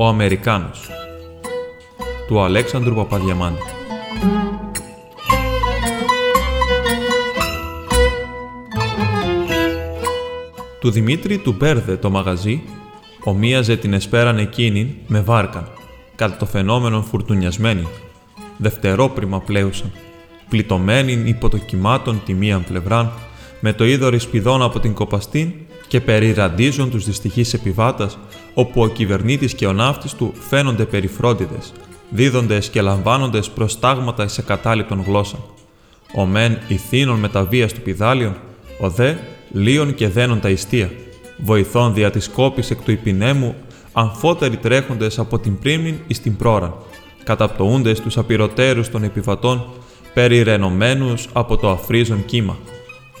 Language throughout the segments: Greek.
Ο Αμερικάνος. Του Αλέξανδρου Παπαδιαμάντη. Του Δημήτρη του Μπέρδε το μαγαζί ομοίαζε την εσπέραν εκείνη με βάρκαν, κατά το φαινόμενο φουρτουνιασμένη, δευτερόπριμα πλέουσαν, πλητωμένη υπό το κυμάτων τη μίαν πλευράν, με το είδωρ σπιδών από την κοπαστήν και περιραντίζουν τους δυστυχείς επιβάτας, όπου ο κυβερνήτης και ο ναύτης του φαίνονται περιφρόντιδες, δίδοντες και λαμβάνοντες προστάγματα σε κατάληπτον γλώσσα. Ο μεν ηθήνων με τα βίας του πιδάλιον, ο δε λίον και δένον τα ιστία, βοηθών δια της κόπης εκ του υπηνέμου, αμφότεροι τρέχοντες από την πρίμνην εις την πρόραν, καταπτωούντες τους απειρωτέρους των επιβατών, περιρενωμένους από το αφρίζον κύμα,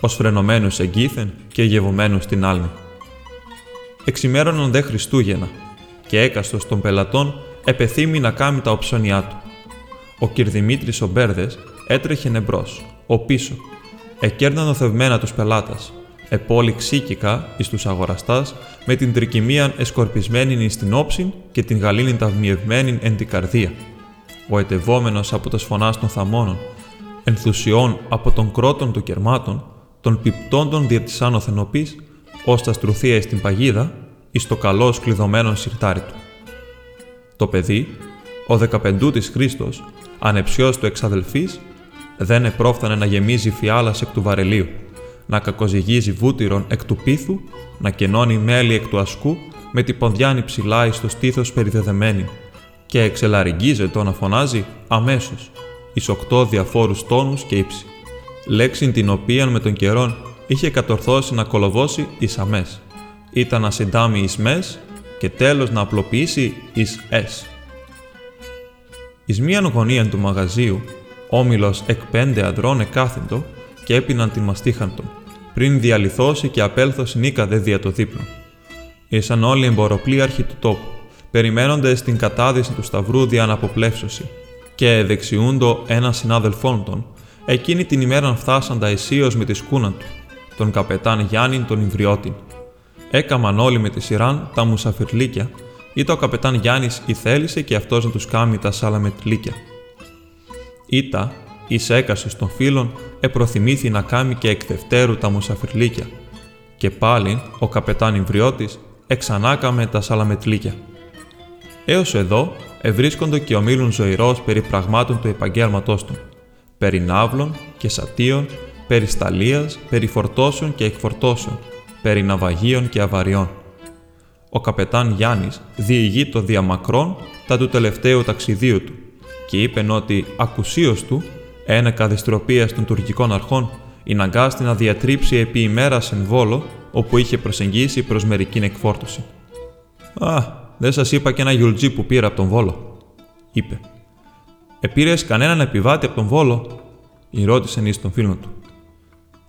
ως φρενωμένους εγκύθεν και γευωμένους στην άλμη. Εξημέρωναν δε Χριστούγεννα, και έκαστος των πελατών επεθύμη να κάμει τα οψώνιά του. Ο Κυρδημήτρης ο Μπέρδες έτρεχε εμπρός, ο πίσω, εκέρναν οθευμένα τους πελάτας, επόλη ξύκικα εις τους αγοραστάς, με την τρικυμίαν εσκορπισμένη εις την όψη και την γαλήνη ταυμιευμένη εν την καρδία. Ο ετευόμενος από τα φωνάς των θαμώνων, ενθουσιών από τον κρότον του κερμάτων, των πιπτόντων δια της άνοθενοπής, ως τα στρουθία εις την παγίδα, εις το καλό σκλειδωμένο σιρτάρι του. Το παιδί, ο δεκαπεντούτης Χρήστος, ανεψιός του εξαδελφής, δεν επρόφθανε να γεμίζει φιάλας εκ του βαρελίου, να κακοζυγίζει βούτυρον εκ του πίθου, να κενώνει μέλι εκ του ασκού, με την πονδιάνη ψηλά εις το στήθος περιδεδεμένη, και εξελαριγγίζεται να φωνάζει αμέσως, εις οκτώ διαφόρους τόνους και ύψη, λέξην την οποία με τον καιρόν είχε κατορθώσει να κολοβώσει εις αμές. Ήταν να συντάμει εις μες και τέλος να απλοποιήσει εις ες. Εις μίαν γωνία του μαγαζίου, όμιλος εκ πέντε αντρών εκάθεντο και έπιναν την μαστίχαντο, πριν διαλυθώσει και απέλθω νίκαδε δια το δείπνο. Ήσαν όλοι εμποροπλίαρχοι του τόπου, περιμένοντες την κατάδυση του Σταυρού δια αναποπλεύσωση, και δεξιούντο ένα συνάδελφόν των, εκείνη την ημέρα φτάσαν τα αισίω με τη σκούνα του, τον καπετάν Γιάννη τον Ιμβριώτην. Έκαμαν όλοι με τη σειράν τα μουσαφιρλίκια, είτε ο καπετάν Γιάννης ή θέλησε και αυτός να τους κάμει τα σάλαμετλίκια. Ήτα, εις έκασης των φίλων, επροθυμήθη να κάμει και εκ δευτέρου τα μουσαφιρλίκια. Και πάλι ο καπετάν Ιμβριώτης εξανάκαμε τα σαλαμετλίκια. Έως εδώ ευρίσκονται και ομίλουν ζωηρός περί πραγμάτων του επαγγέλματός του, περί ναύλων και σατίων, περί σταλίας, περί φορτώσεων και εκφορτώσεων, περί ναυαγίων και αβαριών. Ο καπετάν Γιάννης διηγεί το διαμακρόν τα του τελευταίου ταξιδίου του και είπε ότι ακουσίως του ένα καδιστροπία των τουρκικών αρχών ειναγκάστη να διατρύψει επί ημέρας εν Βόλο, όπου είχε προσεγγίσει προς μερική εκφόρτωση. Α, δεν σας είπα και ένα γιουλτζί που πήρα από τον Βόλο, είπε. Επήρε κανέναν επιβάτη από τον Βόλο, ρώτησε ει τον φίλο του.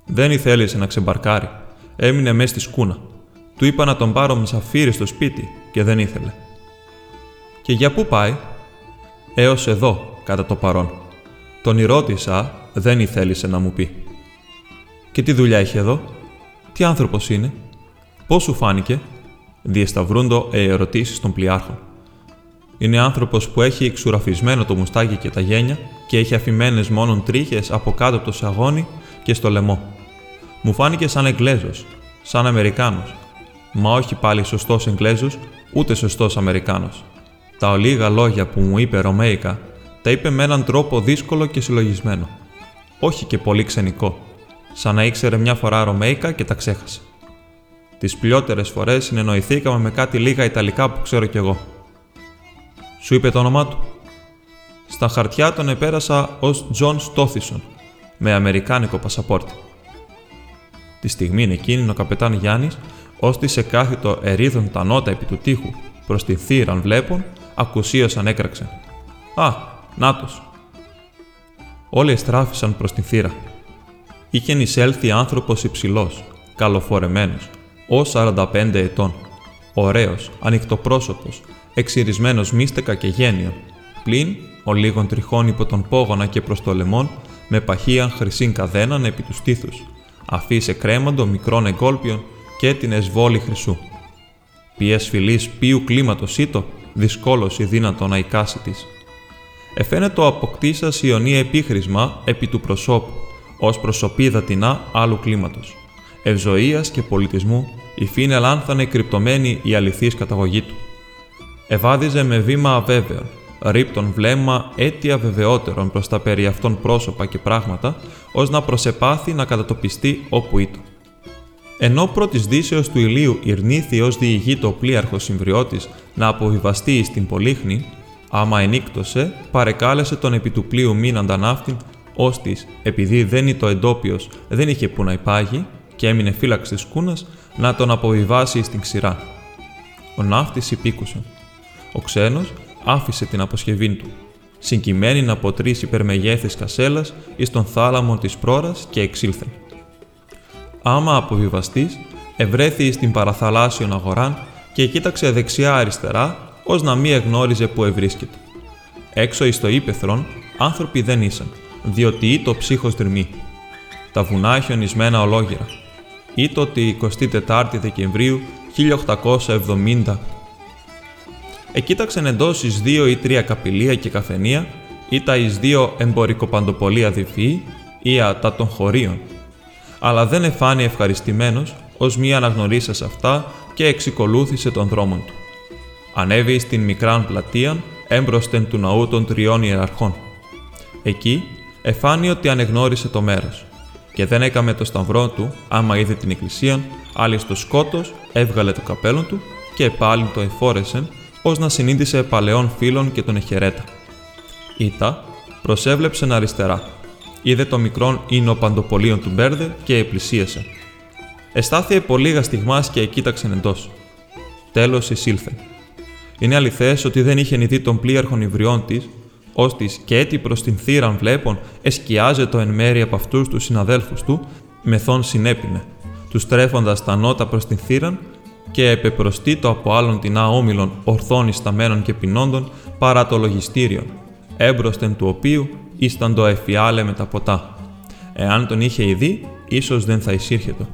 Δεν ήθελες να ξεμπαρκάρει. Έμεινε μέσα στη σκούνα. Του είπα να τον πάρω μισαφύρι στο σπίτι και δεν ήθελε. Και για πού πάει, έως εδώ, κατά το παρόν. Τον ρώτησα, δεν ήθελησε να μου πει. Και τι δουλειά έχει εδώ, τι άνθρωπος είναι, πώς σου φάνηκε, διεσταυρούντο ερωτήσεις των πλοιάρχων. Είναι άνθρωπος που έχει εξουραφισμένο το μουστάκι και τα γένια και έχει αφημένες μόνον τρίχες από κάτω από το σαγόνι και στο λαιμό. Μου φάνηκε σαν Εγγλέζος, σαν Αμερικάνος, μα όχι πάλι σωστός Εγγλέζος, ούτε σωστός Αμερικάνος. Τα ολίγα λόγια που μου είπε Ρωμαίικα τα είπε με έναν τρόπο δύσκολο και συλλογισμένο. Όχι και πολύ ξενικό, σαν να ήξερε μια φορά Ρωμαίικα και τα ξέχασε. Τις πλειότερε φορές συνεννοηθήκαμε με κάτι λίγα Ιταλικά που ξέρω κι εγώ. Σου είπε το όνομά του. Στα χαρτιά τον επέρασα ως Τζον Στόθισον, με αμερικάνικο πασαπόρτι. Τη στιγμή εκείνη ο καπετάν Γιάννης, ώστι σε κάθιτο ερίδων τα νότα επί του τείχου προς τη θύραν βλέπουν, ακουσίως έκραξε. Α, Νάτος. Όλοι εστράφησαν προς την θύρα. Είχε εισέλθει άνθρωπος υψηλός, καλοφορεμένος, ως 45 ετών. Ωραίος, ανοιχτοπρόσωπος, εξυρισμένος μίστεκα και γένιο. Πλην, ο λίγων τριχών υπό τον πόγονα και προς το λαιμόν, με παχίαν χρυσήν καδέναν επί τους στήθους, αφήσε κρέμαντο μικρών εγκόλπιων και την εσβόλη χρυσού. Πιες φυλής ποιου κλίματος ήτο, δυσκόλωση δύνατο να εικάσει της. Εφαίνεται αποκτήσας ιονία επίχρησμα επί του προσώπου, ως προσωπίδα τεινά άλλου κλίματος. Ευζοία και πολιτισμού, η φύνε λάνθανε κρυπτωμένη η αληθής καταγωγή του. Ευάδιζε με βήμα αβέβαιο, ρίπτον βλέμμα αίτια βεβαιότερων προς τα περί αυτών πρόσωπα και πράγματα, ως να προσεπάθει να κατατοπιστεί όπου ήταν. Ενώ πρώτης δύσεως του ηλίου ειρνήθη ως διηγήτο πλοίαρχος συμβριώτης να αποβιβαστεί στην Πολύχνη, άμα ενίκτωσε, παρεκάλεσε τον επί του πλοίου μήναντα ναύτην, ώστε επειδή δεν ήταν το εντόπιος, δεν είχε που να υπάγει και έμεινε φύλαξης τη κούνας, να τον αποβιβάσει στην ξηρά. Ο ναύτης υπήκουσε. Ο ξένος άφησε την αποσκευή του, συγκειμένη να αποτρήσει υπερμεγέθης κασέλας εις τον θάλαμο της πρόρα και εξήλθε. Άμα αποβιβαστή, ευρέθη στην παραθαλάσσιον αγοράν και κοίταξε δεξιά-αριστερά, ως να μη εγνώριζε που ευρίσκεται. Έξω εις το ύπεθρον, άνθρωποι δεν ήσαν, διότι ή το ψύχος δρυμή. Τα βουνά χιονισμένα ολόγυρα. Ή το ότι 24 Δεκεμβρίου 1870 εκοίταξεν εντός εις δύο ή τρία καπηλεία και καφενεία, ή τα εις δύο εμπορικοπαντοπολία διφύη, ή τα των χωρίων. Αλλά δεν εφάνει ευχαριστημένος, ως μία αναγνωρίσα αυτά και εξικολούθησε τον δρόμο του. Ανέβη στην μικράν πλατεία, έμπροσθεν του ναού των τριών ιεραρχών. Εκεί εφάνει ότι ανεγνώρισε το μέρος. Και δεν έκαμε το σταυρό του, άμα είδε την εκκλησία, άλλη στο σκότος, έβγαλε το καπέλο του και πάλι το εφόρεσεν ως να συνείδησε παλαιών φίλων και τον εχαιρέτα. Ήτα, προσέβλεψεν αριστερά. Είδε το μικρόν ίνο παντοπολίων του Μπέρδε και επλησίασε. Εστάθηκε πολύ στιγμάς και εκείταξεν εντός. Τέλος εισήλθε. Είναι αληθές ότι δεν είχε νηθεί τον πλοίαρχον υβριών της, ώστε και έτη προς την θύραν βλέπων εσκιάζεται εν μέρη από αυτούς τους συναδέλφους του, μεθόν συνέπινε, τους τρέφοντας τα νότα προς την θύραν και επεπροστήτω από άλλων την άομιλων ορθών ισταμένων και πεινώντων παρά το λογιστήριο, έμπροσθεν του οποίου ήσταν το εφιάλε με τα ποτά. Εάν τον είχε ειδεί, ίσως δεν θα εισήρχετο.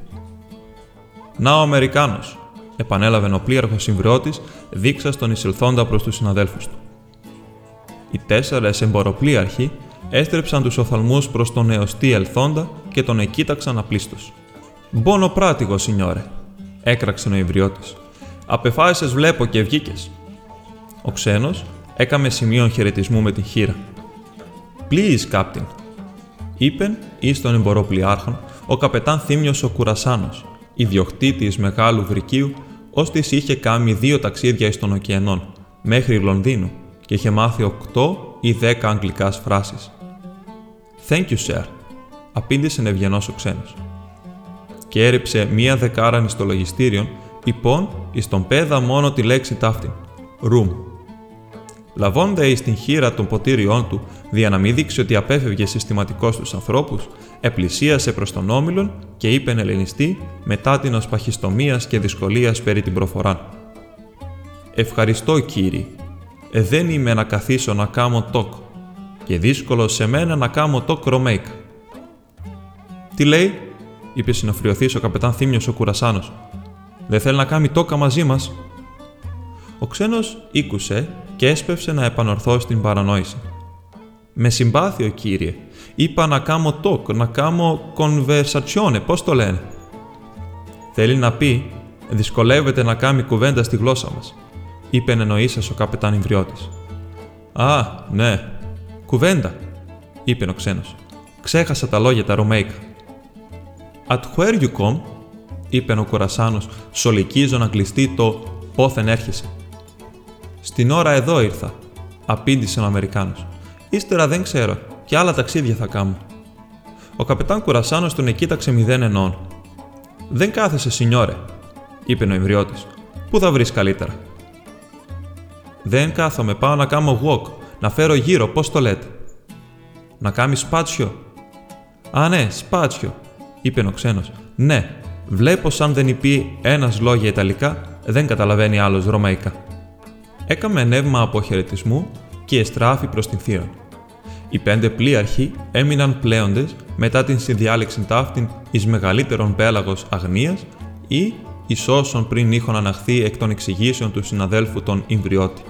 Να ο Αμερικάνος, επανέλαβε ο πλήρχο συμβριώτη, δείξα τον εισελθόντα προς τους συναδέλφους του. Οι τέσσερες εμποροπλίαρχοι έστρεψαν τους οφθαλμούς προς τον νεοστή ελθόντα και τον εκείταξαν απλίστω. Μπόνο πράτηγος, σινιόρε, έκραξε ο Ιβριώτη. Απεφάσισε, βλέπω και βγήκες. Ο ξένος έκαμε σημείων χαιρετισμού με την χείρα. Please, Captain, είπεν εις τον εμποροπλιάρχον ο καπετάν Θήμιος ο Κουρασάνος, ιδιοκτήτης μεγάλου βρικίου, ώστε είχε κάνει δύο ταξίδια εις των ωκεανών, μέχρι Λονδίνου, και είχε μάθει οκτώ ή δέκα αγγλικάς φράσεις. Thank you, sir, απήντησε ευγενός ο ξένος και έριψε μία δεκάρανη στο λογιστήριο, υπόν εις τον πέδα μόνο τη λέξη ταύτη, room. Λαβώντα εις την χείρα των ποτήριών του, δια να μην δείξει ότι απέφευγε συστηματικώ τους ανθρώπους, επλησίασε προς τον όμιλον και είπε εν ελληνιστή μετά την οσπαχιστομία και δυσκολίας περί την προφορά. Ευχαριστώ κύριε. Ε, δεν είμαι να καθίσω να κάμω τόκ και δύσκολο σε μένα να κάμω τόκ ρομέικ. Τι λέει, είπε συνοφριωθή ο καπετάν Θήμιος ο Κουρασάνος. Δεν θέλει να κάνει τόκα μαζί μας. Ο ξένος ήκουσε και έσπευσε να επανορθώσει την παρανόηση. Με συμπάθειο, κύριε. Είπα να κάνω τόκ, να κάνω conversazione, πώς το λένε. Θέλει να πει, δυσκολεύεται να κάνει κουβέντα στη γλώσσα μας, είπε εννοήσας ο καπετάν Ιμβριώτη. Α, ναι, κουβέντα, είπε ο ξένος. Ξέχασα τα λόγια τα ρωμαϊκά. At where you come, είπε ο Κορασάνος, σολικίζω να κλειστεί το πόθεν έρχεσαι. Στην ώρα εδώ ήρθα, απήντησε ο Αμερικάνος. Ύστερα δεν ξέρω, και άλλα ταξίδια θα κάνω. Ο καπετάν Κουρασάνο τον εκείταξε μηδέν ενών. Δεν κάθεσαι, σινιόρε, είπε ο Ιμβριώτη. Πού θα βρεις καλύτερα; Δεν κάθομαι, πάω να κάνω walk, να φέρω γύρω, πώς το λέτε. Να κάνεις σπάτσιο. Α, ναι, σπάτσιο, είπε ο ξένος. Ναι, βλέπω σαν δεν υπεί ένας λόγια Ιταλικά, δεν καταλαβαίνει άλλος Ρωμαϊκά. Έκαμε νεύμα αποχαιρετισμού και εστράφη προς την θύρα. Οι πέντε πλοίαρχοι έμειναν πλέοντες μετά την συνδιάλεξη ταύτην εις μεγαλύτερον πέλαγος αγνίας ή εις όσων πριν είχαν αναχθεί εκ των εξηγήσεων του συναδέλφου των Ιμβριώτη.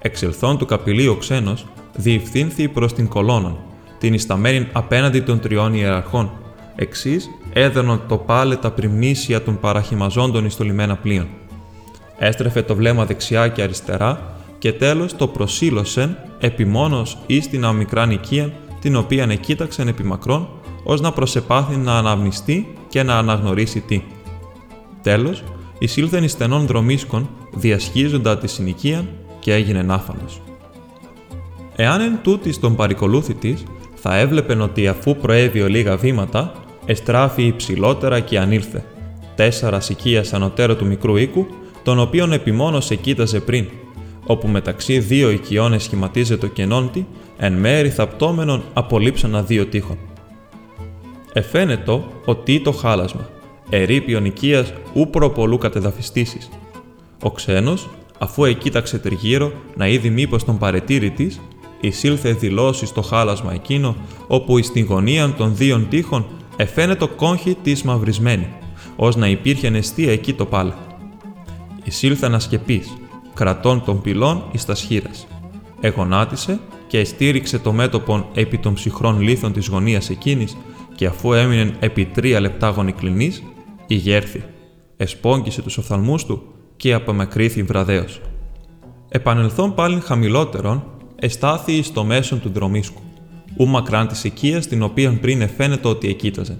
Εξελθόν του καπηλίου ο ξένος, διευθύνθη προς την κολόναν, την ισταμένη απέναντι των τριών ιεραρχών. Εξής έδωναν το πάλε τα πριμνήσια των παραχημαζόντων εις το λιμένα πλοίων. Έστρεφε το βλέμμα δεξιά και αριστερά και τέλος το προσήλωσεν επιμόνως εις την αμικρά οικία την οποία εκείταξεν επί μακρόν, ως να προσεπάθει να αναμνηστεί και να αναγνωρίσει τι. Τέλος, εισήλθεν εις στενών δρομίσκων, διασχίζοντα τη συνοικία και έγινε άφαντος. Εάν εν τούτης τον παρικολούθη θα έβλεπεν ότι αφού προέβη λίγα βήματα, εστράφει υψηλότερα και ανήλθε. Τέσσερα σικία ανωτέρω του μικρού οίκου, τον οποίον επιμόνως εκείταζε πριν, όπου μεταξύ δύο οικειών σχηματίζεται το κενόντι, εν μέρη θαπτώμενον απολύψανα δύο τείχων. Εφαίνετο ότι το χάλασμα, ερήπιον οικίας ου προπολού κατεδαφιστήσεις. Ο ξένος, αφού εκείταξε τριγύρω να είδει μήπως τον παρετήρη της, εισήλθε δηλώσεις στο χάλασμα εκείνο, όπου εις την γωνία των δύο τείχων εφαίνεται κόγχη της μαυρισμένη, ως να υπήρχε νεστία εκεί το πάλε. Εισήλθε να σκεπείς, κρατών των πυλών εις τα σχήρας. Εγονάτισε και εστήριξε το μέτωπον επί των ψυχρών λίθων της γωνίας εκείνης και αφού έμεινε επί τρία λεπτά γονικλινής, ηγέρθη. Εσπόγγισε τους οφθαλμούς του και απομακρύθη βραδέως. Επανελθόν πάλιν χαμηλότερον, εστάθη εις το μέσον του δρομίσκου, ου μακράν της οικίας την οποία πριν εφαίνεται ότι εκείταζε.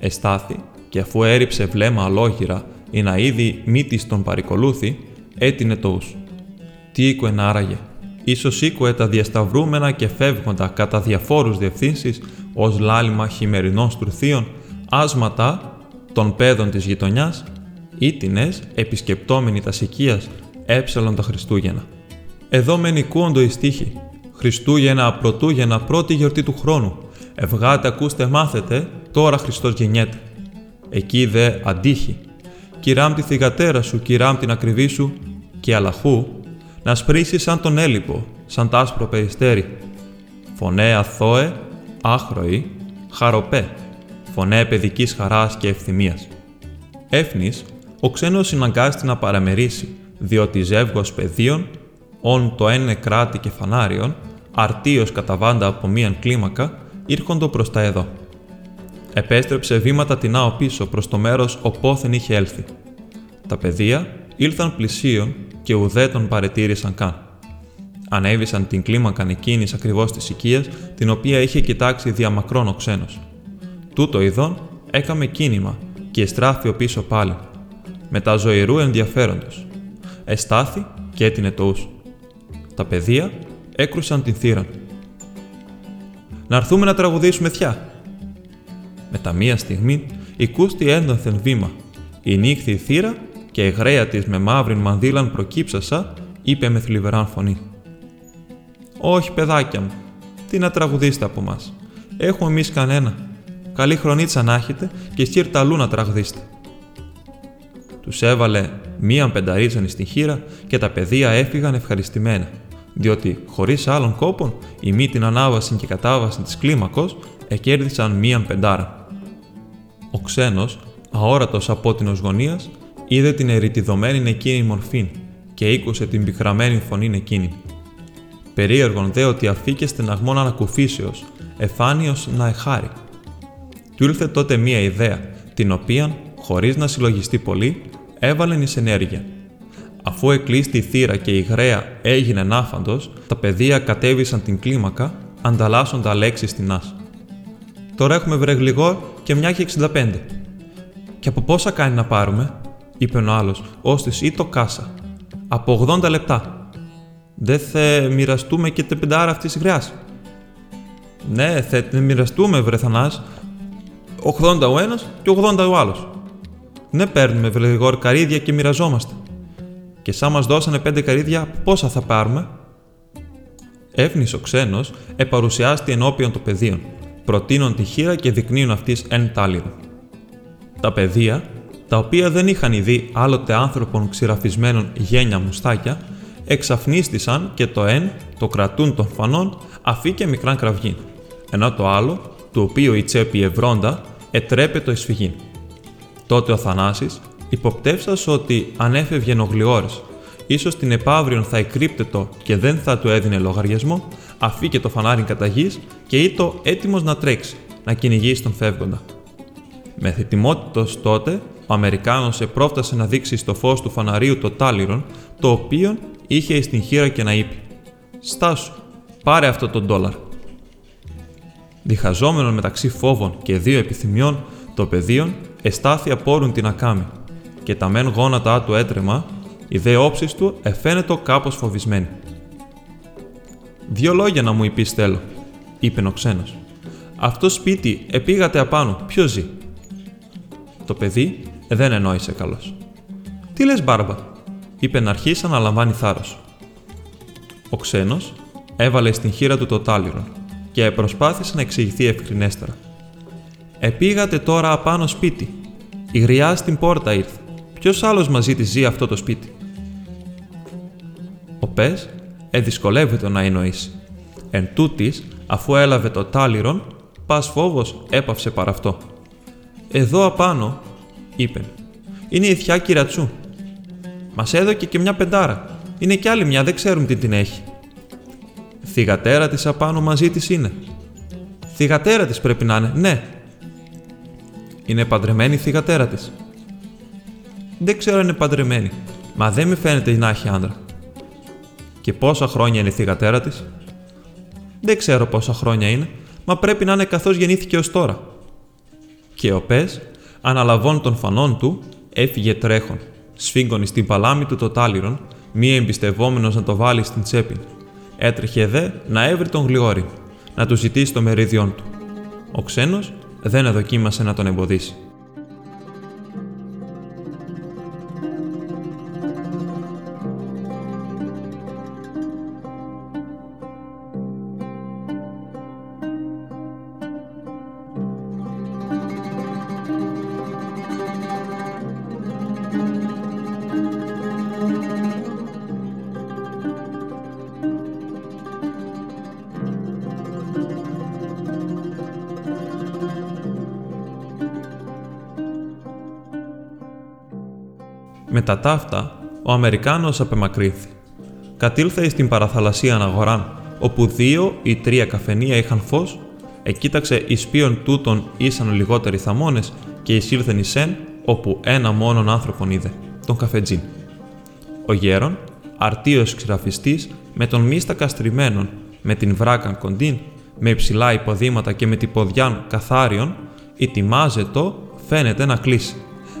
Εστάθη και αφού έριψε βλέμμα αλόγυρα ή να είδη μύτης τον παρικολούθη, έτεινε το ους. Τι οίκουεν άραγε; Ίσως οίκουε τα διασταυρούμενα και φεύγοντα κατά διαφόρους διευθύνσεις ως λάλημα χειμερινών στουρθίων, άσματα των παιδών της γειτονιάς, ήτινες επισκεπτόμενοι τας σικίας έψαλον τα Χριστούγεννα. Εδώ με νικούοντο η στίχη. Χριστούγεννα, πρωτούγεννα, πρώτη γιορτή του χρόνου. Ευγάτε, ακούστε, μάθετε, τώρα Χριστός γεννιέται. Εκεί δε αντίχει, κυράμ τη θυγατέρα σου, κυράμ την ακριβή σου, και αλαχού, να σπρίσει σαν τον έλιπο, σαν τ' άσπρο περιστέρι. Φωνέ αθώε, άχρωη, χαροπέ, φωνέ παιδικής χαράς και ευθυμίας. Έφνης, ο ξένος συναγκάζεται να παραμερίσει, διότι ζεύγος παιδίων, όν το ένε κράτη και φανάριον, αρτίος καταβάντα από μίαν κλίμακα, ήρχοντο προς τα εδώ. Επέστρεψε βήματα τεινάω πίσω προς το μέρος οπόθεν είχε έλθει. Τα παιδεία ήλθαν πλησίον και ουδέ τον παρετήρησαν καν. Ανέβησαν την κλίμακα εκείνη ακριβώς της οικίας, την οποία είχε κοιτάξει διαμακρόν ο ξένος. Τούτο ειδών έκαμε κίνημα και εστράφει ο πίσω πάλι, τα ζωηρού ενδιαφέροντος. Εστάθη και έτεινε το ους. Τα παιδεία έκρουσαν την θύρα. Να έρθουμε να τραγουδήσουμε θιά, με τα μία στιγμή οικούστη έντονθεν βήμα. Η νύχθη θύρα και η γραία της με μαύρην μανδύλαν προκύψασα, είπε με θλιβεράν φωνή. Όχι, παιδάκια μου, τι να τραγουδήσετε από μα. Έχουμε εμείς κανένα. Καλή χρονίτσα να έχετε και σύρτα αλλού να τραγουδήσετε. Τους έβαλε μίαν πενταρίζονη στην χείρα και τα παιδεία έφυγαν ευχαριστημένα, διότι χωρίς άλλων κόπων η μη την ανάβαση και κατάβαση της κλίμακος εκέρδισαν μίαν πεντάρα. Ο ξένος, αόρατος από την γωνία, είδε την ερητιδωμένη εκείνη μορφή και ήκουσε την πικραμένη φωνή εκείνη. Περίεργον δε ότι αφήκε στεναγμόν ανακουφίσεως, εφάνιο να εχάρει. Του ήλθε τότε μία ιδέα, την οποία, χωρίς να συλλογιστεί πολύ, έβαλε εις ενέργεια. Αφού εκλείστη η θύρα και η γραία έγινε άφαντο, τα παιδεία κατέβησαν την κλίμακα, ανταλλάσσοντα λέξεις στην άσ. Τώρα έχουμε βρεγλιγό και μια και 65. Και από πόσα κάνει να πάρουμε, είπε ο άλλος, ώστε ή το κάσα. Από 80 λεπτά. Δεν θα μοιραστούμε και την πεντάρα αυτής της γριά. Ναι, θα την μοιραστούμε, βρεθανά. 80 ο ένας και 80 ο άλλος. Ναι, παίρνουμε βρεγόρ καρύδια και μοιραζόμαστε. Και σαν μας δώσανε πέντε καρύδια, πόσα θα πάρουμε; Εύνης ο ξένος επαρουσιάστη ενώπιον των πεδίων προτείνουν τη χείρα και δεικνύουν αυτής εν τάλιρο. Τα παιδεία, τα οποία δεν είχαν ειδεί άλλοτε άνθρωπων ξηραφισμένων γένια μουστάκια, εξαφνίστησαν και το εν, το κρατούν των φανών, αφή και μικράν κραυγή, ενώ το άλλο, του οποίου η τσέπη ευρώντα, ετρέπεται εισφυγή. Τότε ο Θανάσης, υποπτεύσας ότι αν έφευγε ο γλιόρης, ίσως την επαύριον θα εκρύπτετο και δεν θα του έδινε λογαριασμό, αφήκε το φανάρι κατά γης και ήτο έτοιμος να τρέξει, να κυνηγήσει τον φεύγοντα. Με θετιμότητος τότε, ο Αμερικάνος επρόφτασε να δείξει στο φως του φαναρίου το τάλιρον, το οποίο είχε εις την χείρα και να είπε: Στάσου, πάρε αυτό το ντόλαρ. Διχαζόμενο μεταξύ φόβων και δύο επιθυμιών, το πεδίο εστάθη απόρουν την ακάμη, και τα μεν γόνατά του έτρεμα, η δε όψη του εφαίνεται κάπως φοβισμένη. Δύο λόγια να μου είπε θέλω, είπε ο ξένος. Αυτό σπίτι επήγατε απάνω, ποιος ζει; Το παιδί δεν ενόησε καλώ. Τι λες, Μπάρμπα, είπε να αρχίσει να λαμβάνει θάρρος. Ο ξένος έβαλε στην χείρα του το τάλιρο και προσπάθησε να εξηγηθεί ευκρινέστερα. Επήγατε τώρα απάνω σπίτι. Η γριά στην πόρτα ήρθε. Ποιος άλλος μαζί της ζει αυτό το σπίτι; Ο Πες εδυσκολεύεται να εννοήσει. Εν τούτης, αφού έλαβε το τάλιρον, πας φόβος έπαυσε παρά αυτό. «Εδώ απάνω», είπε, «είναι η θιά κυρατσού. Μας έδωκε και μια πεντάρα. Είναι κι άλλη μια, δεν ξέρουμε τι την έχει». «Θυγατέρα της απάνω μαζί της είναι». «Θυγατέρα της πρέπει να είναι, ναι». «Είναι παντρεμένη η θυγατέρα της». «Δεν ξέρω αν είναι παντρεμένη, μα δεν με φαίνεται να έχει άντρα». Και πόσα χρόνια είναι η θηγατέρα της; Δεν ξέρω πόσα χρόνια είναι, μα πρέπει να είναι καθώς γεννήθηκε ως τώρα. Και ο Πες, αναλαβών των φανών του, έφυγε τρέχον, σφίγγωνη στην παλάμη του το τάλιρον, μη εμπιστευόμενος να το βάλει στην τσέπη. Έτρεχε δε να έβρει τον γλιόρι, να του ζητήσει το μερίδιόν του. Ο ξένος δεν εδοκίμασε να τον εμποδίσει. Τα ταύτα, ο Αμερικάνος απεμακρύθη. Κατήλθε στην παραθαλασσία αγοράν, όπου δύο ή τρία καφενεία είχαν φως, εκοίταξε εις ποιον τούτων ήσαν λιγότεροι θαμώνες και εισήλθεν εις εν, όπου ένα μόνον άνθρωπον είδε, τον καφετζίν. Ο γέρον, αρτίος ξηραφιστής, με τον μίστα καστριμμένον, με την βράκαν κοντίν, με υψηλά υποδήματα και με την ποδιάν καθάριον, ετοιμάζετο φαίνεται να κλείσει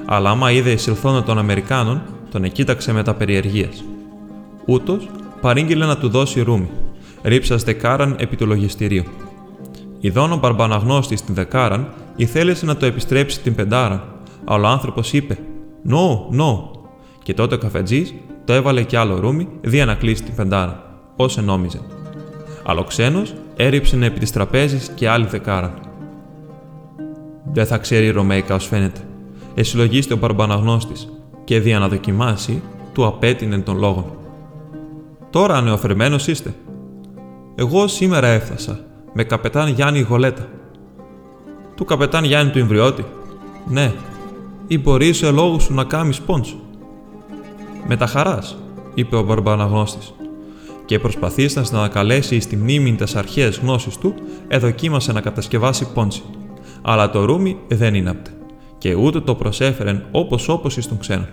αλλά άμα είδε εισελθόνα των Αμερικάνων, τον εκείταξε με τα περιεργίας. Ούτως παρήγγειλε να του δώσει ρούμι. Ρίψας δεκάραν επί του λογιστηρίου. Ιδών ο Μπαρμπαναγνώστης την δεκάραν ήθελε να το επιστρέψει την πεντάρα, αλλά ο άνθρωπος είπε: «Νο, νο». Και τότε ο καφετζής το έβαλε κι άλλο ρούμι, δια να κλείσει την πεντάρα, ω ενόμιζε. Αλλά ο ξένος έριψε επί της τραπέζης και άλλη δεκάραν. Δεν θα ξέρει η Ρωμαϊκά, ως φαίνεται, εσυλλογίστε ο παρμπαναγνώστης και δια να δοκιμάσει, του απέτεινε τον λόγο. Τώρα ανεοφερμένο είστε. Εγώ σήμερα έφτασα, με καπετάν Γιάννη Γολέτα. Του καπετάν Γιάννη του Ιμβριώτη. Ναι, ή μπορεί σε λόγους σου να κάνει πόντσο. Με τα χαράς, είπε ο Μπαρμπαναγνώστη. Και προσπαθήσαν να ανακαλέσει στη μνήμη τι αρχαίες γνώσεις του, εδοκίμασε να κατασκευάσει πόντσι. Αλλά το ρούμι δεν είναι απτε και ούτε το προσέφερεν όπως όπως εις τον ξένο.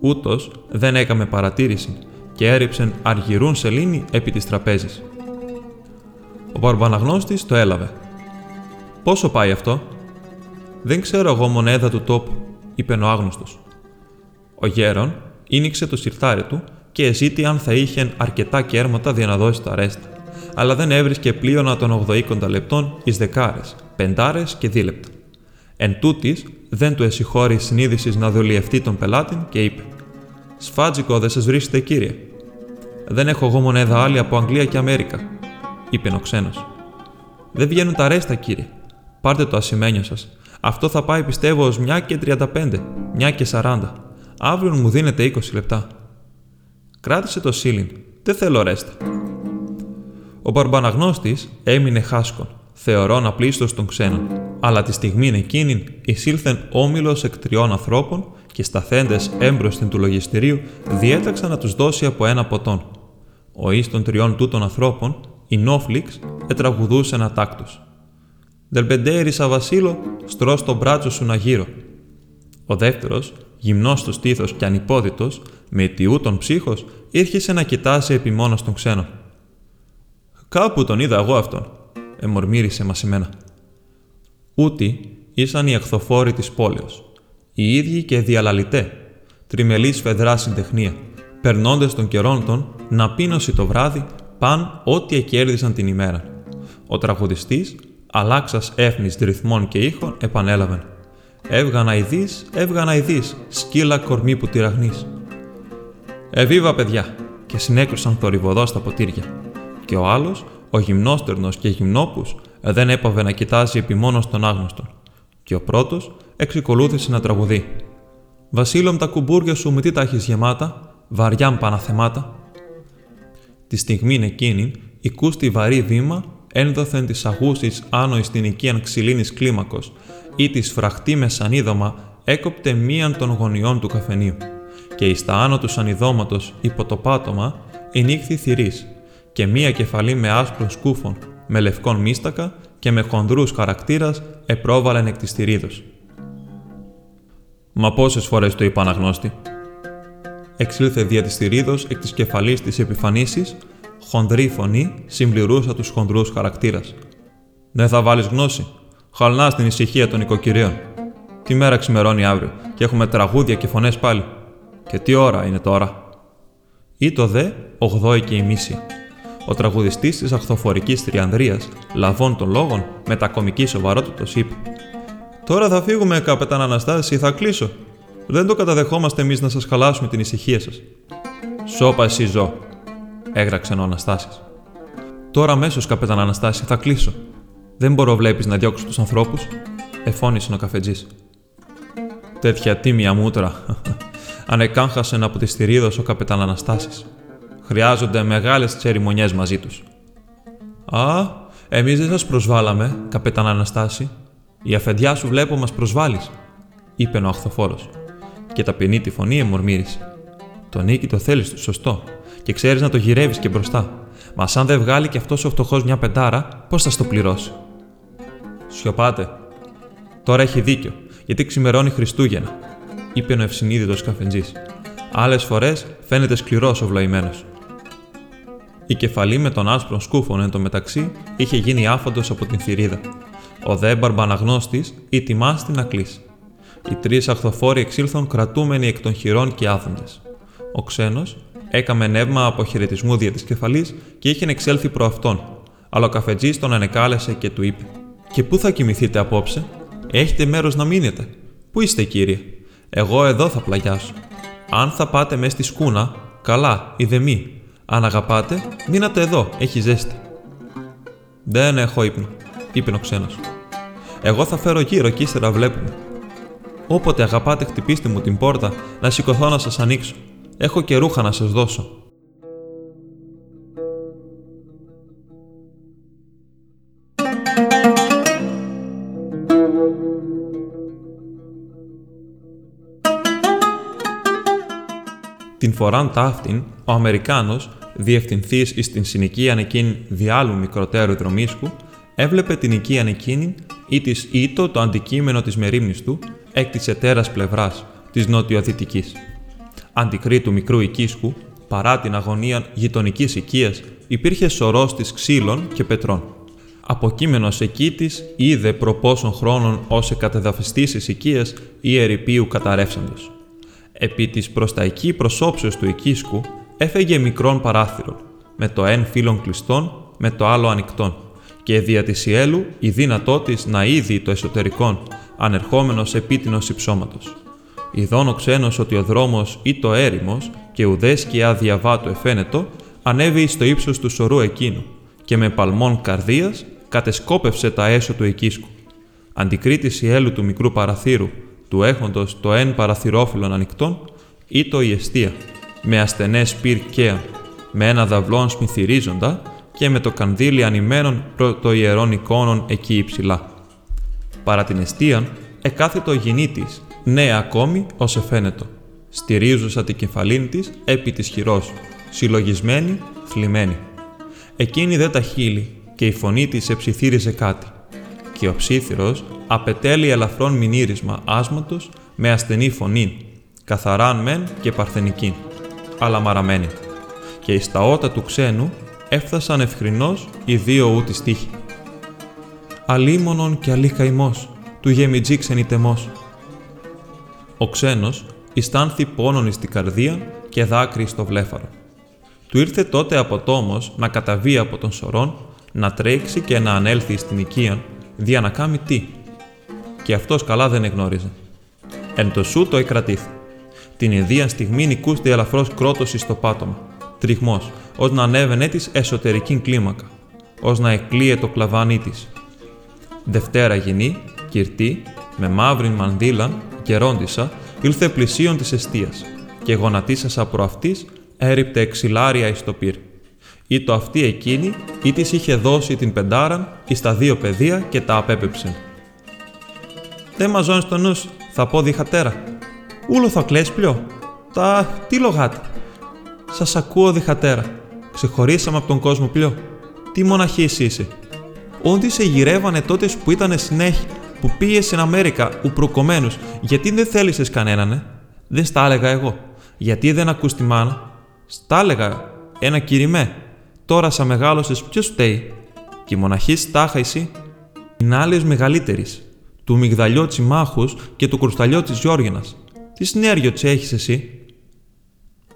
Ούτως δεν έκαμε παρατήρηση και έριψεν αργυρούν σελήνη επί της τραπέζης. Ο Παρμπαναγνώστης το έλαβε. «Πόσο πάει αυτό» «Δεν ξέρω εγώ μονέδα του τόπου», είπε ο άγνωστος. Ο γέρον ίνιξε το σιρτάρι του και ζήτη αν θα είχε αρκετά κέρματα για να δώσει τα ρέστα, αλλά δεν έβρισκε πλοίωνα των 80 λεπτών εις δεκάρες, πεντάρες και δίλεπτα. Εν τούτης, δεν του εσυχώρη συνείδησης να δουλειευτεί τον πελάτη και είπε: Σφάτζικο, δεν σα βρίσκεται, κύριε. Δεν έχω εγώ μονέδα άλλη από Αγγλία και Αμέρικα, είπε ο ξένος. Δεν βγαίνουν τα ρέστα, κύριε. Πάρτε το ασημένιο σας. Αυτό θα πάει πιστεύω ως μια και 35, μια και 40. Αύριο μου δίνετε 20 λεπτά. Κράτησε το σύλλην. Δεν θέλω ρέστα. Ο Μπαρμπαναγνώστης έμεινε χάσκον θεωρών απλήστος των ξένων, αλλά τη στιγμή εκείνη εισήλθεν όμιλος εκ τριών ανθρώπων και σταθέντες έμπροσθεν του λογιστηρίου διέταξαν να τους δώσει από ένα ποτόν. Ο εις των τριών τούτων ανθρώπων, η Νόφλιξ, ετραγουδούσε ένα τάκτο. Δελπεντέρισα Βασίλο, στρώ το μπράτσο σου να γύρω. Ο δεύτερος, γυμνός στο στήθος και ανυπόδητος, με αιτιού ψύχος, ήρχισε να κοιτάσει επιμόνο τον ξένο. Κάπου τον είδα εγώ αυτόν, εμορμήρισε μασημένα. Ούτι ήσαν οι εχθοφόροι της πόλεως, οι ίδιοι και διαλαλητέ, τριμελή φεδρά συντεχνία, περνώντε των καιρών των να πίνωση το βράδυ παν ό,τι εκέρδισαν την ημέρα. Ο τραγουδιστής, αλλάξας έφνης ρυθμών και ήχων, επανέλαβε. Έβγανα ειδείς, έβγανα ειδείς, σκύλα κορμί που τυραγνείς. Εβίβα παιδιά, και συνέκρουσαν θορυβοδός στα ποτήρια. Και ο άλλος, ο γυμνόστερνος και γυμνόπους, δεν έπαβε να κοιτάζει επιμόνω τον άγνωστον. Και ο πρώτος εξικολούθησε να τραγουδεί. Βασίλωμ τα κουμπούρια σου με τι τα έχεις γεμάτα, βαριά παναθεμάτα. Τη στιγμή εκείνη, κούστη βαρύ βήμα ένδοθεν της αγούσης άνω ει την οικίαν ξυλίνης κλίμακος ή της φραχτή με σανίδωμα έκοπτε μίαν των γωνιών του καφενείου. Και εις τα άνω του σανιδώματος υπό το πάτωμα ενήχθη θηρή, και μία κεφαλή με άσπρο σκούφων, με λευκόν μίστακα και με χονδρούς χαρακτήρας επρόβαλεν εκ της Μα πόσες φορές το είπα αναγνώστη; Εξήλθε δια της θηρίδος εκ της κεφαλής της επιφανίση, χονδρή φωνή συμπληρούσα τους χονδρούς χαρακτήρας. Δεν θα βάλεις γνώση. Χαλνά στην ησυχία των οικοκυρίων. Τι μέρα ξημερώνει αύριο και έχουμε τραγούδια και φωνές πάλι. Και τι ώρα είναι τώρα; Ή το δε, ογδόη και η μίση. Ο τραγουδιστής της αχθοφορικής Τριανδρίας, λαβών των λόγων, με τα κομική σοβαρότητα, είπε: Τώρα θα φύγουμε, καπετάν Αναστάση, θα κλείσω. Δεν το καταδεχόμαστε εμείς να σας χαλάσουμε την ησυχία σας. Σώπα εσύ ζω, έγραξε ο Αναστάσης. Τώρα αμέσως, καπετάν Αναστάση, θα κλείσω. Δεν μπορώ, βλέπεις, να διώξω τους ανθρώπους, εφώνησε ο καφετζής. Τέτοια τίμια μούτρα. Ανεκάγχασε από τη στηρίδα ο καπετάν Αναστάσης. Χρειάζονται μεγάλες τσεριμονιές μαζί τους. Α, εμείς δεν σας προσβάλαμε, καπετάν Αναστάση. Η αφεντιά σου βλέπω μας προσβάλλεις, είπε ο αχθοφόρος. Και ταπεινή τη φωνή εμορμήρισε. Το νίκη το θέλεις του, σωστό, και ξέρεις να το γυρεύεις και μπροστά. Μας αν δεν βγάλει και αυτός ο φτωχός μια πεντάρα, πώς θα στο πληρώσει. Σιωπάτε. Τώρα έχει δίκιο, γιατί ξημερώνει Χριστούγεννα, είπε ο ευσυνείδητος καφεντζή. Άλλες φορές φαίνεται σκληρός ο βλαϊμένος. Η κεφαλή με τον άσπρο σκούφον εν τω μεταξύ είχε γίνει άφαντος από την θηρίδα. Ο δε μπαρμπαναγνώστης ετοιμάστη να κλείσει. Οι τρεις αχθοφόροι εξήλθαν κρατούμενοι εκ των χειρών και άθοντες. Ο ξένος έκαμε νεύμα αποχαιρετισμού δια της κεφαλής και είχε εξέλθει προ αυτόν, αλλά ο καφετζής τον ανεκάλεσε και του είπε: Και πού θα κοιμηθείτε απόψε, Έχετε μέρος να μείνετε. Πού είστε, κύριε, Εγώ εδώ θα πλαγιάσω. Αν θα πάτε μες στη σκούνα, καλά, είδε μη. Αν αγαπάτε, μείνατε εδώ, έχει ζέστη. Δεν έχω ύπνο, είπε ο ξένος. Εγώ θα φέρω γύρω και ύστερα βλέπουμε. Όποτε αγαπάτε, χτυπήστε μου την πόρτα να σηκωθώ να σας ανοίξω. Έχω και ρούχα να σας δώσω. Την φοράν ταύτην, ο Αμερικάνος, διευθυνθή εις την συνοικίαν εκείνη διάλου μικροτέρου δρομίσκου, έβλεπε την οικίαν εκείνη ή της ήτο το αντικείμενο της μερίμνης του εκ της ετέρας πλευράς της νοτιοδυτικής. Αντικρίτου μικρού οικίσκου, παρά την αγωνία γειτονικής οικίας, υπήρχε σωρός της ξύλων και πετρών. Αποκείμενος εκεί της είδε προ πόσων χρόνων ως εκατεδαφιστή οικίας ή ερυπείου καταρρεύσαντος επί της προσταϊκή προσώψεως του οικίσκου έφεγε μικρόν παράθυρον, με το εν φύλλον κλειστών, με το άλλο ανοιχτόν, και δια της ιέλου η δύνατό της να είδει το εσωτερικόν, ανερχόμενος επίτινος υψώματος. Ιδών ο ξένος ότι ο δρόμος ή το έρημος και ουδές σκιά διαβάτου εφαίνετο, ανέβη στο ύψος του σωρού εκείνου και με παλμόν καρδίας κατεσκόπευσε τα έσω του οικίσκου. Αντικρίτης ιέλου του μικρού παραθύρου του έχοντος το εν παραθυρόφυλλον ανοιχτόν ή το η αιστεία, με ασθενές πυρ με ένα δαυλόν σπιθυρίζοντα και με το κανδύλι ανημένων πρωτοϊερών εικόνων εκεί υψηλά. Παρά την αιστείαν, εκάθετο ο γεννήτης ναι ακόμη ως εφαίνετο, στηρίζουσα την κεφαλήν της επί της χειρός, συλλογισμένη, θλιμμένη. Εκείνη δε τα χείλη και η φωνή της εψιθύριζε κάτι και ο ψήθυρος απετέλει ελαφρόν μηνύρισμα άσματος με ασθενή φωνή, καθαράν μεν και παρθενική, αλλά μαραμένη. Και εις τα ότα του ξένου έφτασαν ευχρηνώς οι δύο ούτι στίχοι. Αλίμονον και αλή καημός, του γεμιτζή ξενιτεμός. Ο ξένος αισθάνθη πόνον εις την καρδία και δάκρυ στο βλέφαρο. Του ήρθε τότε από τόμος να καταβεί από τον σωρών, να τρέξει και να ανέλθει στην οικία, δια να κάνει τι. Και αυτός καλά δεν εγνώριζε. Εν το σου το εκρατήθη. Την ιδία στιγμή νικούστη ελαφρώς κρότωσης στο πάτωμα. Τριγμός, ως να ανέβαινε της εσωτερική κλίμακα, ως να εκλείε το κλαβάνι της. Δευτέρα γενή, κυρτή, με μαύρη μανδύλαν, γερόντισα, ήλθε πλησίον της εστίας και γονατίσασα προ αυτής έριπτε εξιλάρια εις το πυρ. Ή το αυτή εκείνη, ή της είχε δώσει την πεντάραν εις τα δύο παιδεία και τα απέπεψε. «Δεν μαζώνεις το νους, θα πω διχατέρα. Ούλο θα κλαις πλειό. Τα τι λογάτε. Σας ακούω διχατέρα. Ξεχωρίσαμε από τον κόσμο πλειό. Τι μοναχή εσύ είσαι. Όντι σε γυρεύανε τότε που ήταν συνέχεια, που πήγες στην Αμέρικα, ουπροκομμένους, γιατί δεν θέλησες κανέναν, ε; Δεν στα έλεγα εγώ. Γιατί δεν ακούς τη μάνα; Στα έλεγα ένα κηρυμέ. Τώρα σαν μεγάλωσες ποιος φταίει; Και η μοναχή στάχα εσύ. Είναι άλλη μεγαλύτερης. Του μυγδαλιό τσιμάχου και του κρουσταλιό τη Γιώργινας. Τι συνέργειο τσι έχει εσύ;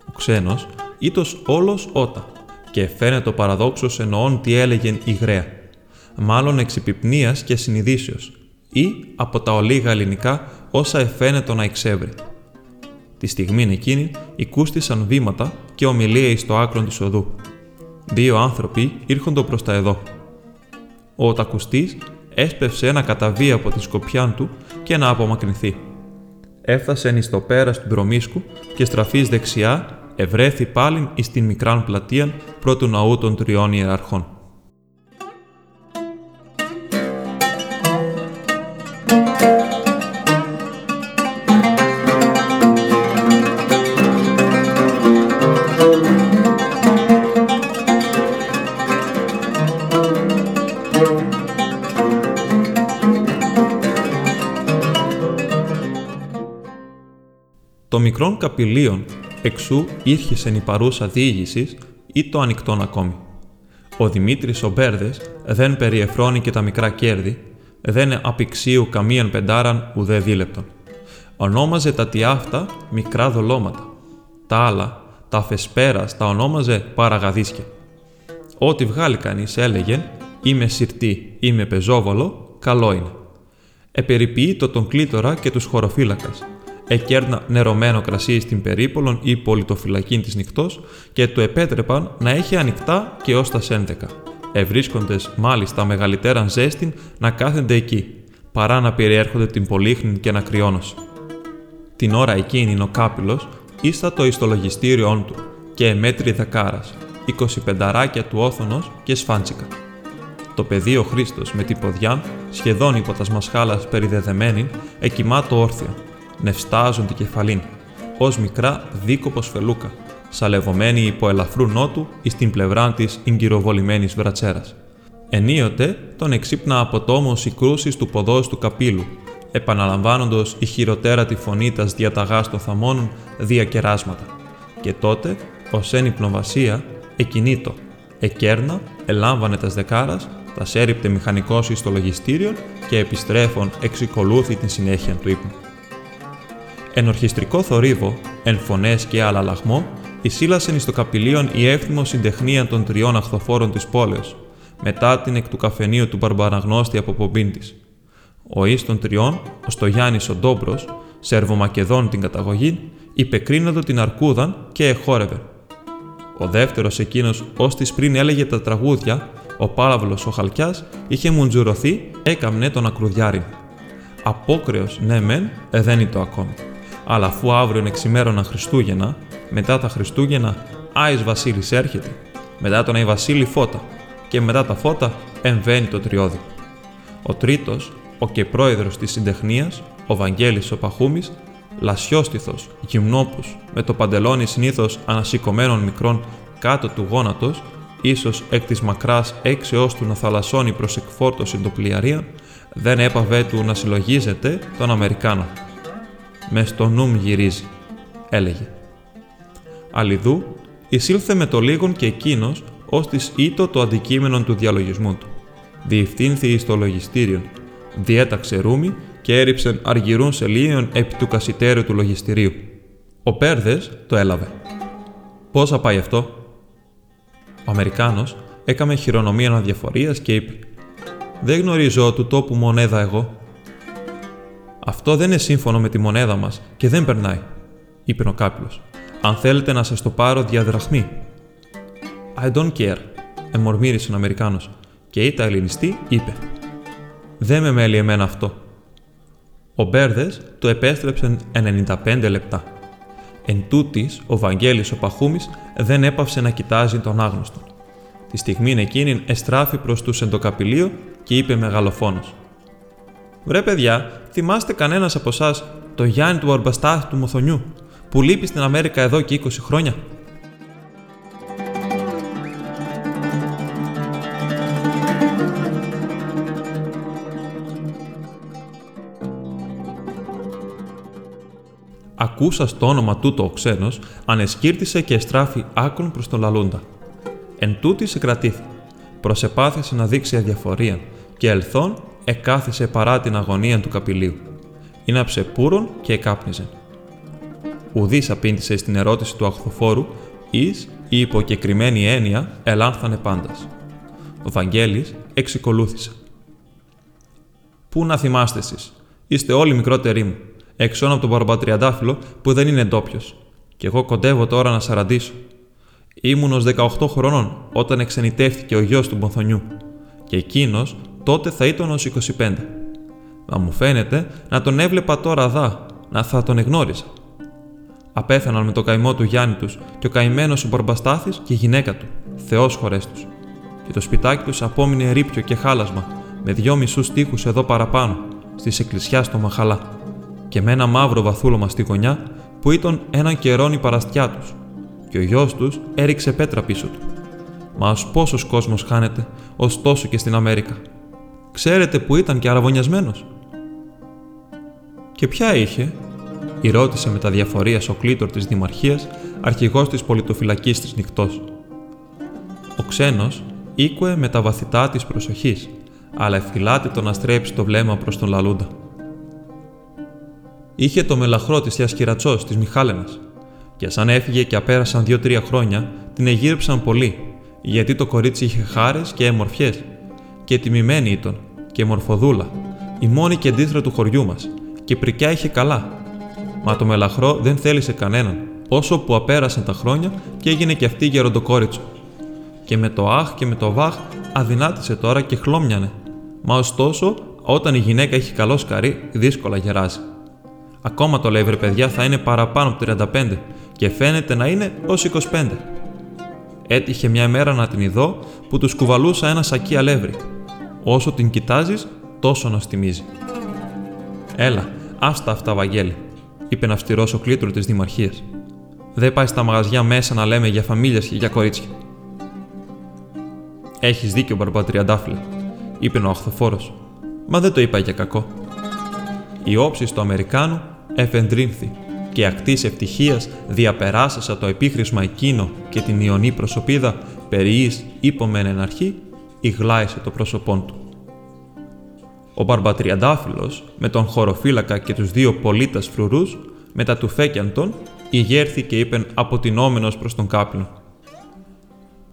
Ο ξένος ήτος όλος ότα και φαίνεται το παραδόξος εννοών τι έλεγεν η γραία. Μάλλον εξυπυπνία και συνειδήσεως ή από τα ολίγα ελληνικά όσα εφαίνεται να εξεύρει. Τη στιγμή εκείνη οικούστησαν βήματα και ομιλία εις το άκρο της οδού. Δύο άνθρωποι ήρχοντο προς τα εδώ. Ο τακουστής έσπευσε να καταβεί από τη σκοπιά του και να απομακρυνθεί. Έφτασε εις το πέρας του δρομίσκου και στραφής δεξιά ευρέθη πάλιν εις την μικράν πλατείαν πρώτου ναού των τριών ιεραρχών. Το μικρόν καπηλίον εξού ήρχεσεν η παρούσα διήγησης ή το ανοιχτόν ακόμη. Ο Δημήτρης ο Μπέρδες δεν περιεφρώνει και τα μικρά κέρδη, δεν απηξίου καμίαν πεντάραν ουδέ δίλεπτον. Ονόμαζε τα τι αυτά μικρά δολώματα. Τα άλλα, τα φεσπέρας, τα ονόμαζε παραγαδίσκια. Ό,τι βγάλει κανείς έλεγεν «Είμαι συρτή, είμαι πεζόβολο, καλό είναι». Επεριποιείτο τον κλήτορα και τους χωροφύλακας, εκέρνα νερωμένο κρασί στην περίπολον ή πολιτοφυλακή της νυχτός και του επέτρεπαν να έχει ανοιχτά και ως τα σένδεκα. Ευρίσκοντες μάλιστα μεγαλύτεραν ζέστην να κάθενται εκεί, παρά να περιέρχονται την πολύχνη και να κρυώνωσαν. Την ώρα εκείνη ο κάπηλο ήστα το ιστολογιστήριόν του και εμέτρη δεκάρας, 25 ράκια του όθωνος και σφάντσικα. Το παιδί ο Χρήστος με την ποδιά, σχεδόν υπό τα μασχάλα περιδεδεμένη, εκοιμάτω όρθια, νευστάζουν την κεφαλήν, ως μικρά δίκοπο φελούκα, σαλευωμένη υπό ελαφρού νότου εις την πλευρά της εγκυροβολημένης βρατσέρας. Ενίοτε τον εξύπνα από τόμο η κρούση του ποδός του καπήλου, επαναλαμβάνοντο η χειροτέρα τη φωνή τας διαταγάς των θαμώνων διακεράσματα. Και τότε, ως εν υπνοβασία, εκινήτω, εκέρνα, ελάμβανε τας δεκάρας, τας σέριπτε μηχανικό στο λογιστήριο και επιστρέφων εξικολούθη την συνέχεια του ύπνου. Εν ορχιστρικό θορύβο, εν φωνές και άλλα λαχμό, εισήλασεν εις το καπηλίον η εύθυμο συντεχνία των τριών αχθοφόρων της πόλεως, μετά την εκ του καφενείου του Μπαρμπαραγνώστη από πομπίν τη. Ο εις των τριών, ο Στογιάννης ο Ντόμπρος, Σερβομακεδόν την καταγωγή, υπεκρίνοντο την αρκούδαν και εχόρευε. Ο δεύτερος εκείνος, ω τη πριν έλεγε τα τραγούδια, ο Πάλαυλο ο Χαλκιάς, είχε μουντζουρωθεί, έκαμνε τον ακρουδιάρι. Απόκρεος, ναι μεν, ε, δεν είναι το ακόμη αλλά αφού αύριο είναι ξημέρωνα Χριστούγεννα, μετά τα Χριστούγεννα Άης Βασίλης έρχεται, μετά τον Άι Βασίλη φώτα και μετά τα φώτα εμβαίνει το τριώδη. Ο τρίτος, ο και πρόεδρος της συντεχνίας, ο Βαγγέλης ο Παχούμης, λασιόστιθος, γυμνόπους, με το παντελόνι συνήθως ανασηκωμένων μικρών κάτω του γόνατος, ίσως εκ της μακράς έξεώς του να θαλασσώνει προς εκφόρτωση το πλοιαρία, δεν έπαβε του να συλλογίζεται τον Αμερικάνο. «Με στο νου γυρίζει», έλεγε. Αλλιδού, εισήλθε με το λίγον και εκείνος ως της ήτο το αντικείμενο του διαλογισμού του. Διευθύνθη εις το λογιστήριο, διέταξε ρούμι και έριψε αργυρούν σελίων επί του κασιτέρου του λογιστηρίου. Ο Πέρδες το έλαβε. Πόσα πάει αυτό, Ο Αμερικάνος έκαμε χειρονομία αναδιαφορίας και είπε: Δεν γνωρίζω του τόπου μονέδα εγώ. Αυτό δεν είναι σύμφωνο με τη μονέδα μας και δεν περνάει, είπε ο κάποιος. Αν θέλετε να σας το πάρω διαδραχμή. I don't care, εμορμήρισε ο Αμερικάνος και η ελληνιστή είπε: Δεν με μέλει εμένα αυτό. Ο Μπέρδες το επέστρεψε 95 λεπτά. Εν τούτης, ο Βαγγέλης ο Παχούμης δεν έπαυσε να κοιτάζει τον άγνωστο. Τη στιγμή εκείνη εστράφη προς τους εντοκαπηλείο και είπε μεγαλοφόνος. «Βρε παιδιά, θυμάστε κανένας από εσάς το Γιάννη του Αρμπαστάθ του Μοθονιού, που λείπει στην Αμέρικα εδώ και 20 χρόνια» Ακούσα το όνομα τούτο ο ξένος, ανεσκύρτησε και εστράφη άκρον προς τον Λαλούντα. Εν τούτη σε κρατήθη. Προσεπάθησε να δείξει αδιαφορία και ελθόν εκάθισε παρά την αγωνία του καπηλίου. Είναι πούρον και εκάπνιζε. Ουδής απήντησε στην ερώτηση του αχθοφόρου, εις η υποκεκριμένη έννοια ελάνθανε πάντας. Ο Βαγγέλης εξικολούθησε. Πού να θυμάστε εσείς, είστε όλοι μικρότεροι μου έξω από τον Μπαρμπατριαντάφυλλο που δεν είναι ντόπιος. Και εγώ κοντεύω τώρα να σαραντήσω. Ήμουν ως 18 χρονών όταν εξενητεύτηκε ο γιος του Μπονθονιού, και εκείνος τότε θα ήταν ως 25. Μα μου φαίνεται να τον έβλεπα τώρα δά, να θα τον εγνώριζα. Απέθαναν με το καημό του Γιάννη τους και ο καημένος ο Μπαρμπαστάθη και η γυναίκα του, Θεός χωρές τους. Και το σπιτάκι τους απόμεινε ρήπιο και χάλασμα, με δυο μισούς τείχους εδώ παραπάνω, στη εκκλησιάς στο Μαχαλά και με ένα μαύρο βαθούλωμα στη γωνιά που ήταν έναν καιρόν η παραστιά τους, και ο γιος τους έριξε πέτρα πίσω του. Μα ως πόσος κόσμος χάνεται, ωστόσο και στην Αμέρικα. Ξέρετε που ήταν και αραβωνιασμένος. Και ποια είχε, η ρώτησε με τα διαφορία ο κλήτορ της Δημαρχίας, αρχηγός της πολιτοφυλακής της νυχτός. Ο ξένος ήκουε με τα βαθυτά της προσοχής, αλλά εφυλάται το να στρέψει το βλέμμα προς τον Λαλούντα. Είχε το μελαχρό της θεία Κυρατσό, της Μιχάλενας. Και σαν έφυγε και απέρασαν δύο-τρία χρόνια, την εγύρεψαν πολύ, γιατί το κορίτσι είχε χάρες και έμορφιές. Και τιμημένη ήταν, και μορφοδούλα, η μόνη κεντήθρα του χωριού μας, και πρικιά είχε καλά. Μα το μελαχρό δεν θέλησε κανέναν, όσο που απέρασαν τα χρόνια και έγινε και αυτή γεροντοκόριτσο. Και με το αχ και με το βαχ αδυνάτησε τώρα και χλώμιανε. Μα ωστόσο, όταν η γυναίκα έχει καλό σκαρί, δύσκολα γεράζει. Ακόμα το λέει βρε παιδιά θα είναι παραπάνω από 35 και φαίνεται να είναι ως 25. Έτυχε μια μέρα να την ειδώ που τους κουβαλούσα ένα σακί αλεύρι. Όσο την κοιτάζεις, τόσο να στιμίζει. Έλα, άστα αυτά, Βαγγέλη, είπε ένα αυστηρό ο κλήτρο της Δημαρχίας. Δεν πάει στα μαγαζιά μέσα να λέμε για φαμίλια και για κορίτσια. Έχεις δίκιο, Μπαρμπατριαντάφυλλε, είπε ο αχθοφόρος. Μα δεν το είπα για κακό. Οι όψει του Αμερικάνου εφεντρύνθη και ακτής ευτυχίας διαπεράσασα το επίχρησμα εκείνο και την ιονή προσωπίδα περιείς είπομεν εν αρχή, ηγλάισε το πρόσωπόν του. Ο Μπαρμπατριαντάφυλλος με τον χωροφύλακα και τους δύο πολίτας φρουρούς μετά του φέκιαντον ηγέρθη και είπεν αποτινόμενος προς τον κάπνο.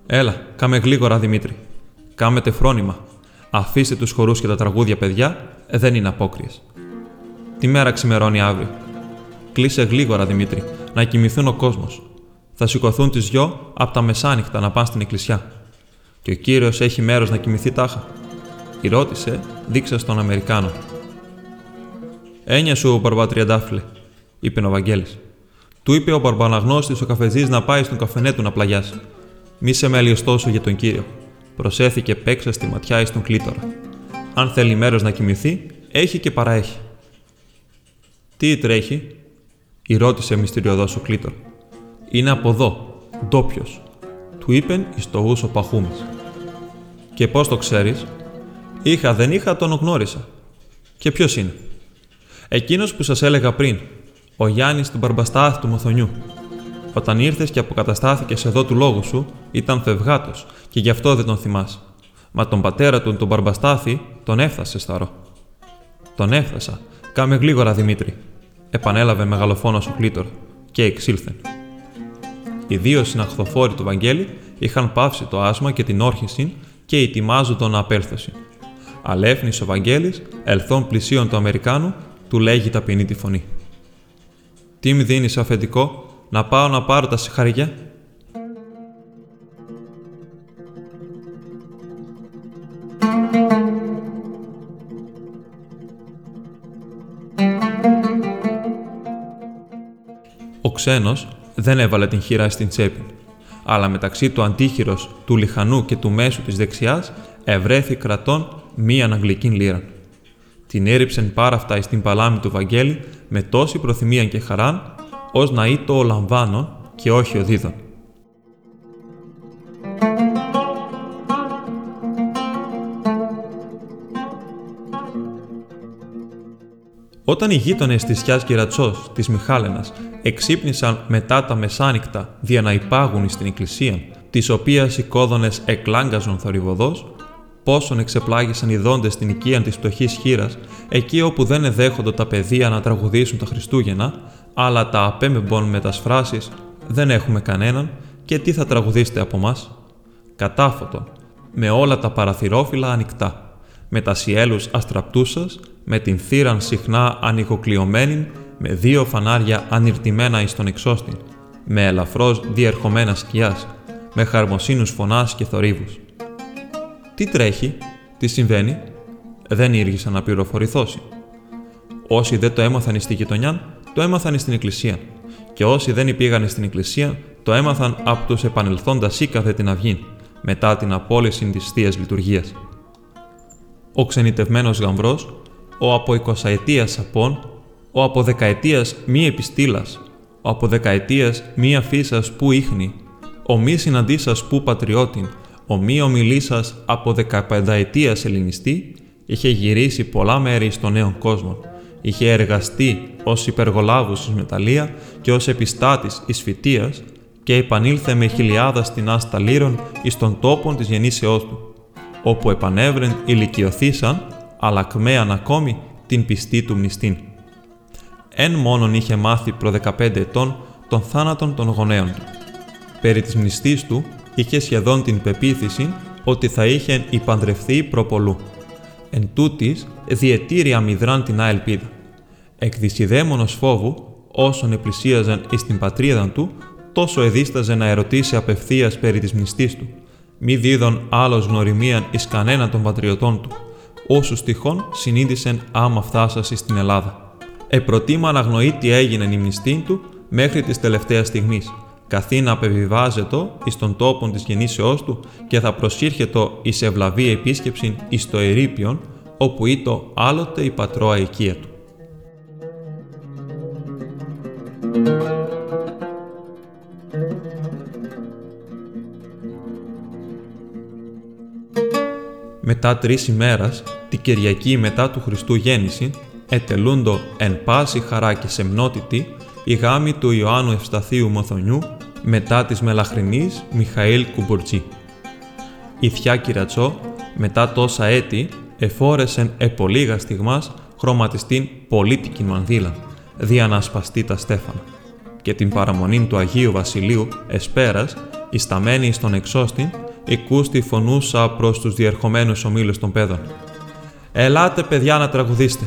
«Έλα, κάμε γλίγορα Δημήτρη. Κάμετε φρόνημα. Αφήστε τους χορούς και τα τραγούδια παιδιά, δεν είναι απόκριες. Τι μέρα ξημερώνει αύριο. Κλείσε γλίγορα, Δημήτρη, να κοιμηθούν ο κόσμος. Θα σηκωθούν τις δυο από τα μεσάνυχτα να πάνε στην εκκλησιά. Και ο κύριος έχει μέρος να κοιμηθεί τάχα. Η ρώτησε, δείξας στον Αμερικάνο. Έννοια σου, Μπαρμπατριαντάφυλλε, είπε ο Βαγγέλης. Του είπε ο Μπαρμπαναγνώστη ο καφεζής να πάει στον καφενέ του να πλαγιάσει. Μη σε με τόσο για τον κύριο. Προσέθηκε παίξας στη ματιά εις τον κλήτορα. Αν θέλει μέρος να κοιμηθεί, έχει και παραέχει. Τι τρέχει, η ρώτησε μυστηριωδό ο κλήτορ. Είναι από εδώ, ντόπιος, του είπεν εις το ούσο παχούμης. Και πώς το ξέρεις, είχα δεν είχα τον γνώρισα. Και ποιος είναι; Εκείνος που σας έλεγα πριν, ο Γιάννης του Μπαρμπαστάθη του Μοθονιού. Όταν ήρθες και αποκαταστάθηκες εδώ του λόγου σου, ήταν φευγάτος και γι' αυτό δεν τον θυμάσαι. Μα τον πατέρα του, τον Μπαρμπαστάθη, τον έφτασε σταρό. Τον έφτασα. Κάμε γλίγορα, Δημήτρη. Επανέλαβε μεγαλοφόνο ο κλήτορ και εξήλθεν. Οι δύο συναχθοφόροι του Βαγγέλη είχαν πάυσει το άσμα και την όρχηση και ετοιμάζονταν να απέλθωση. Αλέφνης ο Βαγγέλης, ελθόν πλησίον του Αμερικάνου, του λέγει ταπεινή τη φωνή. Τι μου δίνεις αφεντικό, να πάω να πάρω τα συγχαριά. Ο ξένος δεν έβαλε την χειρά στην τσέπη, αλλά μεταξύ του αντίχειρος, του λιχανού και του μέσου της δεξιάς ευρέθη κρατών μίαν αγγλική λίρα. Την έριψεν πάρα αυτά στην παλάμη του Βαγγέλη με τόση προθυμία και χαράν, ως να είτο ο λαμβάνων και όχι ο δίδων. Όταν οι γείτονες της Σιά Κυρατσό της Μιχάλενας εξύπνησαν μετά τα μεσάνυχτα δια να υπάγουν στην εκκλησία, της οποίας οι κόδωνες εκλάγκαζον θορυβοδός, πόσον εξεπλάγησαν οι δόντες στην οικία της φτωχή χείρα, εκεί όπου δεν εδέχονται τα παιδεία να τραγουδήσουν τα Χριστούγεννα, αλλά τα απέμεμπον με τας σφράσει δεν έχουμε κανέναν και τι θα τραγουδήσετε από μας; Κατάφωτον, με όλα τα παραθυρόφυλλα ανοιχτά, με τα σιέλους αστραπτούσας, με την θύραν συχνά ανοιγοκλειωμένη, με δύο φανάρια ανυρτημένα εις τον εξώστην, με ελαφρώς διερχομένα σκιάς, με χαρμοσύνους φωνάς και θορύβους. Τι τρέχει, τι συμβαίνει, δεν ήργησα να πληροφορηθώσει. Όσοι δεν το έμαθαν στη γειτονιά, το έμαθαν στην εκκλησία. Και όσοι δεν πήγαν στην εκκλησία, το έμαθαν από τους επανελθόντας σίκαθε την αυγή, μετά την απόλυση της θείας λειτουργίας. Ο ξενιτευμένος γαμβρός, ο από εικοσαετίας σαπών, ο από δεκαετίας μη επιστήλας, ο από δεκαετίας μη αφήσας που ίχνη, ο μη συναντήσας που πατριώτην, ο μη ομιλή σα από δεκαπενταετίας ελληνιστή, είχε γυρίσει πολλά μέρη στον νέο κόσμο. Είχε εργαστεί ως υπεργολάβους εις μεταλλεία και ως επιστάτης εις φοιτείας και επανήλθε με χιλιάδα στην άστα λύρων εις των τόπων της γεννήσεώς του, όπου επανέβρεν ηλικιωθήσαν, αλλά κμέαν ακόμη την πιστή του μνηστήν. Εν μόνον είχε μάθει προ 15 ετών των θάνατων των γονέων του. Περί της μνηστής του είχε σχεδόν την πεποίθηση ότι θα είχε υπαντρευθεί προπολού. Εν τούτης, διετήρια μηδράν την ελπίδα. Εκδυσιδέμονος φόβου, όσον επλησίαζαν εις την πατρίδα του, τόσο εδίσταζε να ερωτήσει απευθείας περί της μνηστής του, μη δίδων άλλος γνωριμίαν εις κανένα των πατριωτών του, όσους τυχόν συνείδησεν άμα φτάσασι στην Ελλάδα. Επροτίμα αναγνωεί τι έγινε η μνηστή του μέχρι της τελευταίας στιγμής, καθή να απεβιβάζετο εις τον τόπον της γεννήσεώς του και θα προσήρχετο εις ευλαβή επίσκεψη εις το ερήπιον, όπου ήτο άλλοτε η πατρώα οικία του. Μετά τρεις ημέρας, τη Κυριακή μετά του Χριστού γέννηση, ετελούντο εν πάση χαρά και σεμνότητη η γάμη του Ιωάννου Ευσταθίου Μοθονιού μετά της Μελαχρινής Μιχαήλ Κουμπουρτζή. Η θιά Κυρατσό, μετά τόσα έτη, εφόρεσεν επολίγα στιγμάς χρωματιστήν πολίτικη μανδύλα, δια να ασπαστεί τα στέφανα. Και την παραμονή του Αγίου Βασιλείου εσπέρας, ισταμένη στον εξώστην, οικούστη φωνούσα προς τους διερχομένους ομίλους των πεδών. «Ελάτε, παιδιά, να τραγουδήσετε».